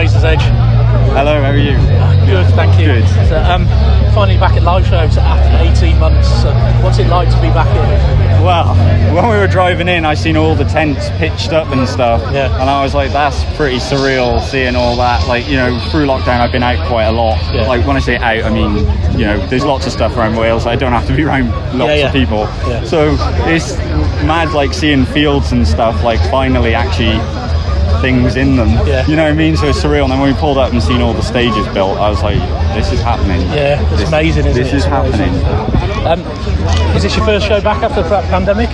Razor's Edge. Hello, how are you? Good, thank you. Good. So, um, finally back at live shows after 18 months. So what's it like to be back in? Well, when we were driving in, I seen all the tents pitched up and stuff. Yeah. And I was like, that's pretty surreal seeing all that. Like, you know, through lockdown, I've been out quite a lot. Yeah. Like, when I say out, I mean, you know, there's lots of stuff around Wales. I don't have to be around lots Yeah, yeah. of people. Yeah. So it's mad, like, seeing fields and stuff, like, finally actually things in them. Yeah. You know what I mean? So it's surreal. And then when we pulled up and seen all the stages built, I was like, this is happening. Yeah, it's This- amazing, isn't this it? is It's amazing. happening. Um, is this your first show back after the pandemic?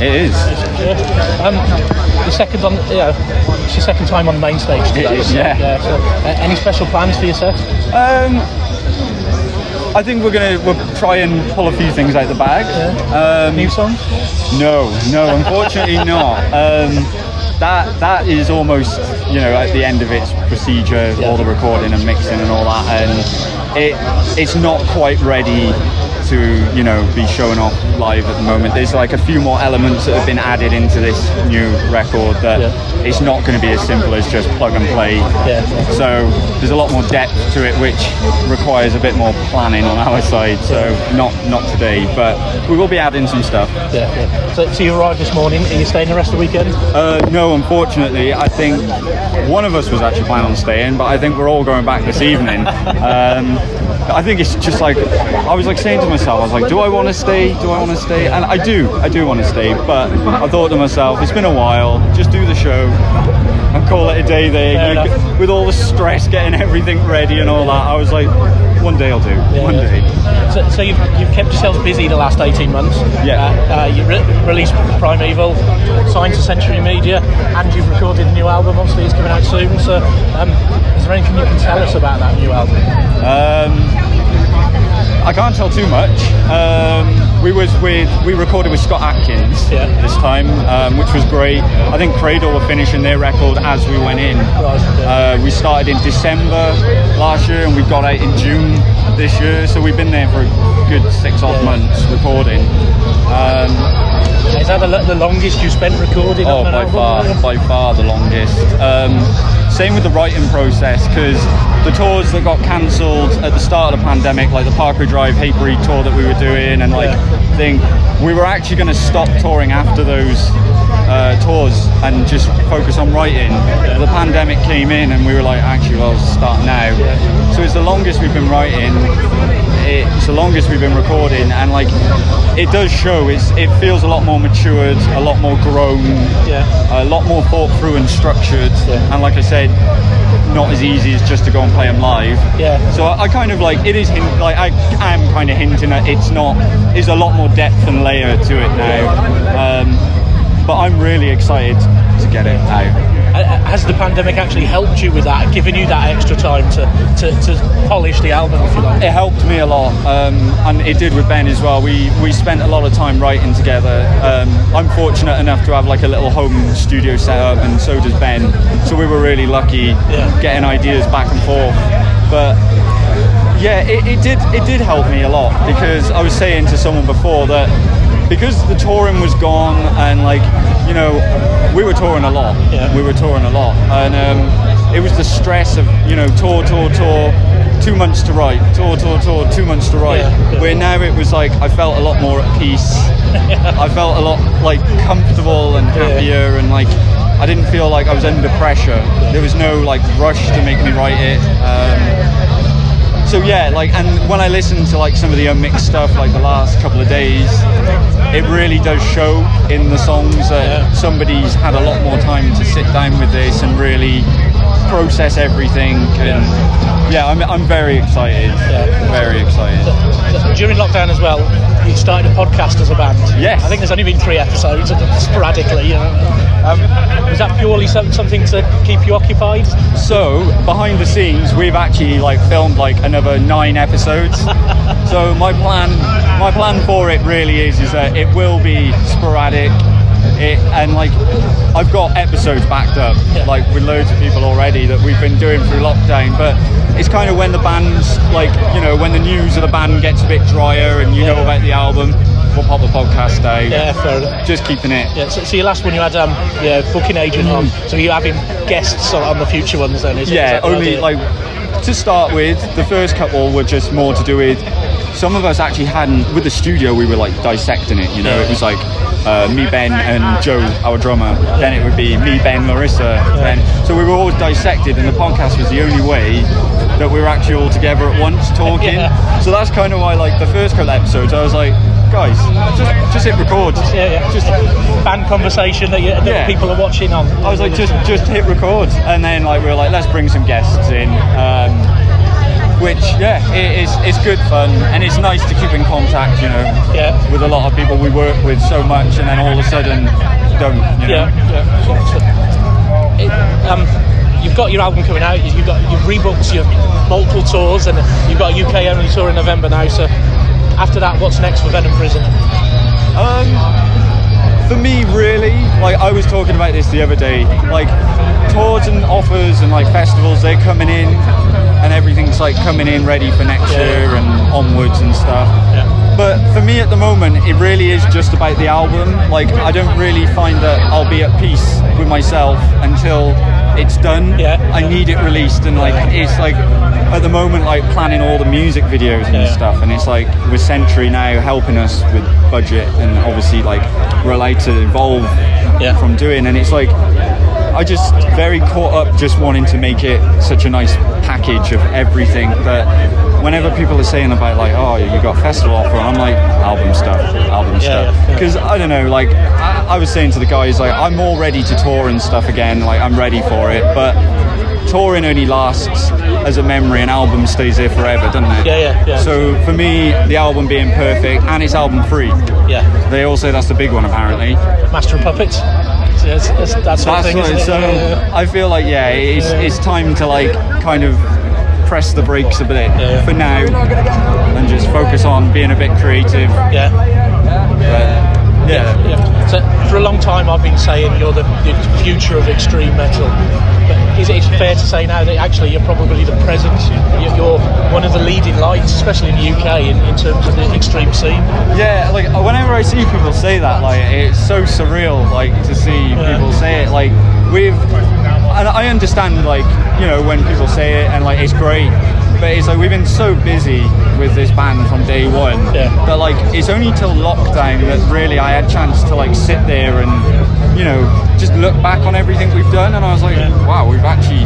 It is. Yeah. Um, your second on, yeah, it's your second time on the main stage today. is, so, yeah. so, uh, any special plans for your set? Um, I think we're gonna we'll try and pull a few things out of the bag. Um, New songs? no, no, unfortunately not. Um, that that is almost you know at the end of its procedure, all the recording and mixing and all that, and it it's not quite ready to you know be showing off live at the moment. There's like a few more elements that have been added into this new record that Yeah. It's not going to be as simple as just plug and play. Yeah. So there's a lot more depth to it, which requires a bit more planning on our side. So not not today, but we will be adding some stuff. Yeah, yeah. So, so you arrived this morning. Are you staying the rest of the weekend? Uh, no, unfortunately, I think one of us was actually planning on staying, but I think we're all going back this evening. Um, I think it's just like I was like saying to myself, I was like, do I want to stay? Do I want to stay? And I do, I do want to stay. But I thought to myself, it's been a while. Just do the show and call it a day. There, with all the stress, getting everything ready and all that. I was like, one day I'll do. one yeah. day. So, so you've, you've kept yourselves busy the last 18 months. Yeah. Uh, uh, you re- released Primeval, signed to Century Media, and you've recorded a new album. Obviously, it's coming out soon. So, um, is there anything you can tell us about that new album? Um, I can't tell too much. Um, we was with we recorded with Scott Atkins Yeah. this time, um, which was great. I think Cradle were finishing their record as we went in. Uh, we started in December last year and we got out in June this year, so we've been there for a good six odd months recording. Um, Is that the, the longest you spent recording? Oh, by album? far, by far the longest. Um, same with the writing process because the tours that got cancelled at the start of the pandemic, like the Parkway Drive Hatebreed tour that we were doing, and like Yeah. thing, we were actually going to stop touring after those uh, tours and just focus on writing. The pandemic came in, and we were like, actually, well, start now. Yeah. So it's the longest we've been writing. It's the longest we've been recording, and like it does show. It's it feels a lot more matured, a lot more grown, Yeah. a lot more thought through and structured. Yeah. And like I said, not as easy as just to go and play them live. Yeah. So I, I kind of like it is hint, like I am kind of hinting at it's not. There's a lot more depth and layer to it now. Um, but I'm really excited to get it out. Has the pandemic actually helped you with that, given you that extra time to, to, to polish the album, if you like? It helped me a lot, um, and it did with Ben as well. We we spent a lot of time writing together. Um, I'm fortunate enough to have like a little home studio set up, and so does Ben. So we were really lucky Yeah. getting ideas back and forth. But yeah, it, it did it did help me a lot because I was saying to someone before that because the touring was gone and like you know we were touring a lot. Yeah. We were touring a lot, and um, it was the stress of you know tour, tour, tour. Two months to write, tour, tour, tour. Two months to write. Yeah, yeah. Where now it was like I felt a lot more at peace. I felt a lot like comfortable and happier, and like I didn't feel like I was under pressure. There was no like rush to make me write it. Um, so yeah, like, and when I listen to like some of the unmixed stuff, like the last couple of days, it really does show in the songs that somebody's had a lot more time to sit down with this and really process everything. And yeah, I'm, I'm very excited. Yeah. Very excited. During lockdown as well, you started a podcast as a band. Yes. I think there's only been three episodes, sporadically. You know. um, was that purely some, something to keep you occupied? So behind the scenes, we've actually like filmed like another nine episodes. so my plan, my plan for it really is is that it will be sporadic. it, and like I've got episodes backed up, like with loads of people already that we've been doing through lockdown. But it's kind of when the band's like, you know, when the news of the band gets a bit drier and you know about the album, we'll pop the podcast out. Yeah, fair enough. Just keeping it. Yeah, so, so your last one you had um, yeah, booking agent on. So you having guests on, on the future ones then? Is, is Yeah, that the only like to start with, the first couple were just more to do with. Some of us actually hadn't with the studio. We were like dissecting it. You know, it was like uh, me, Ben, and Joe, our drummer. Then it would be me, Ben, Larissa. Then so we were all dissected, and the podcast was the only way that we were actually all together at once talking. Yeah. So that's kind of why, like the first couple episodes, I was like, guys, just just hit record. yeah, yeah. Just band conversation that, you, that Yeah. people are watching on. I was like, just just hit record, and then like we were like, let's bring some guests in. Um, which yeah, it is it's good fun, and it's nice to keep in contact, you know, Yeah. with a lot of people we work with so much, and then all of a sudden don't, you know. Yeah, yeah. It, um, you've got your album coming out. You've got you've rebooked your multiple tours, and you've got a UK only tour in November now. So after that, what's next for Venom Prison? Um, for me, really, like I was talking about this the other day, like tours and offers and like festivals, they're coming in, and everything's like coming in ready for next Yeah. year and onwards and stuff. Yeah. But for me at the moment, it really is just about the album. Like I don't really find that I'll be at peace with myself until it's done. Yeah. I need it released, and like it's like at the moment like planning all the music videos and Yeah. stuff, and it's like with Century now helping us with budget, and obviously like we're allowed to evolve Yeah. from doing, and it's like. I just very caught up just wanting to make it such a nice package of everything that whenever people are saying about like oh you got festival offer I'm like album stuff album Yeah, stuff yeah, yeah. because I don't know like I, I was saying to the guys like I'm all ready to tour and stuff again like I'm ready for it but touring only lasts as a memory an album stays there forever doesn't it Yeah, yeah, yeah. so for me the album being perfect and it's album free Yeah, they all say that's the big one apparently Master of Puppets. So it's, it's that sort of that's thing. what it's, it? um, Yeah, I feel like yeah, it's it's time to like kind of press the brakes a bit Yeah. for now and just focus on being a bit creative. yeah. But yeah, Yeah. So for a long time, I've been saying you're the, the future of extreme metal. But is it fair to say now that actually you're probably the present? You're, you're one of the leading lights, especially in the UK, in, in terms of the extreme scene. yeah. Like uh, whenever I see people say that, like it's so surreal. Like to see people say it. Like we've, and I understand like you know when people say it and like it's great. But it's like we've been so busy with this band from day one Yeah. that like it's only till lockdown that really I had a chance to like sit there and you know just look back on everything we've done and I was like Yeah. wow we've actually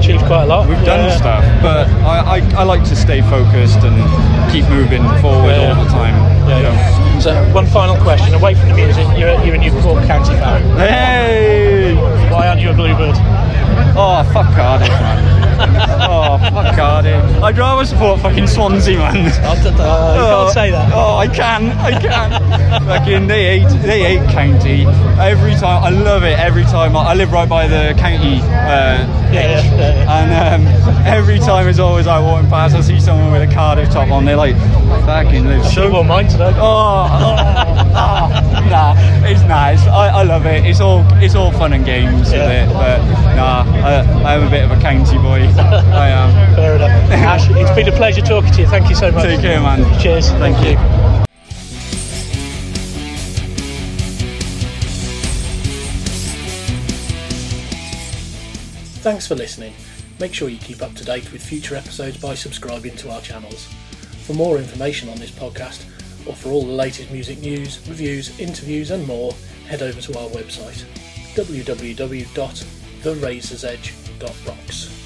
Achieved quite a lot. we've done Yeah. stuff but I, I, I like to stay focused and keep moving forward all the time you know. So one final question, away from the music, you're, you're a Newport County fan. hey Why aren't you a Bluebird? Oh fuck man oh fuck Cardiff I'd rather support fucking Swansea man I uh, you Oh, can't say that. Oh, I can, I can. Fucking, they hate, they hate county. Every time, I love it. Every time, I, I live right by the county uh, Yeah, yeah, yeah, and um, every time it's always like walking past, I see someone with a Cardiff top on. They're like, fucking live so. worn mine today. Oh, oh, oh, nah, it's nice. I, I love it. It's all, it's all fun and games with it. But nah, I, I'm a bit of a county boy. I am. Fair enough. Ash, it's been a pleasure talking to you. Thank you so much. Take care, man. Cheers. Thank Thank you. you. Thanks for listening. Make sure you keep up to date with future episodes by subscribing to our channels. For more information on this podcast, or for all the latest music news, reviews, interviews, and more, head over to our website www.therazorsedge.rocks.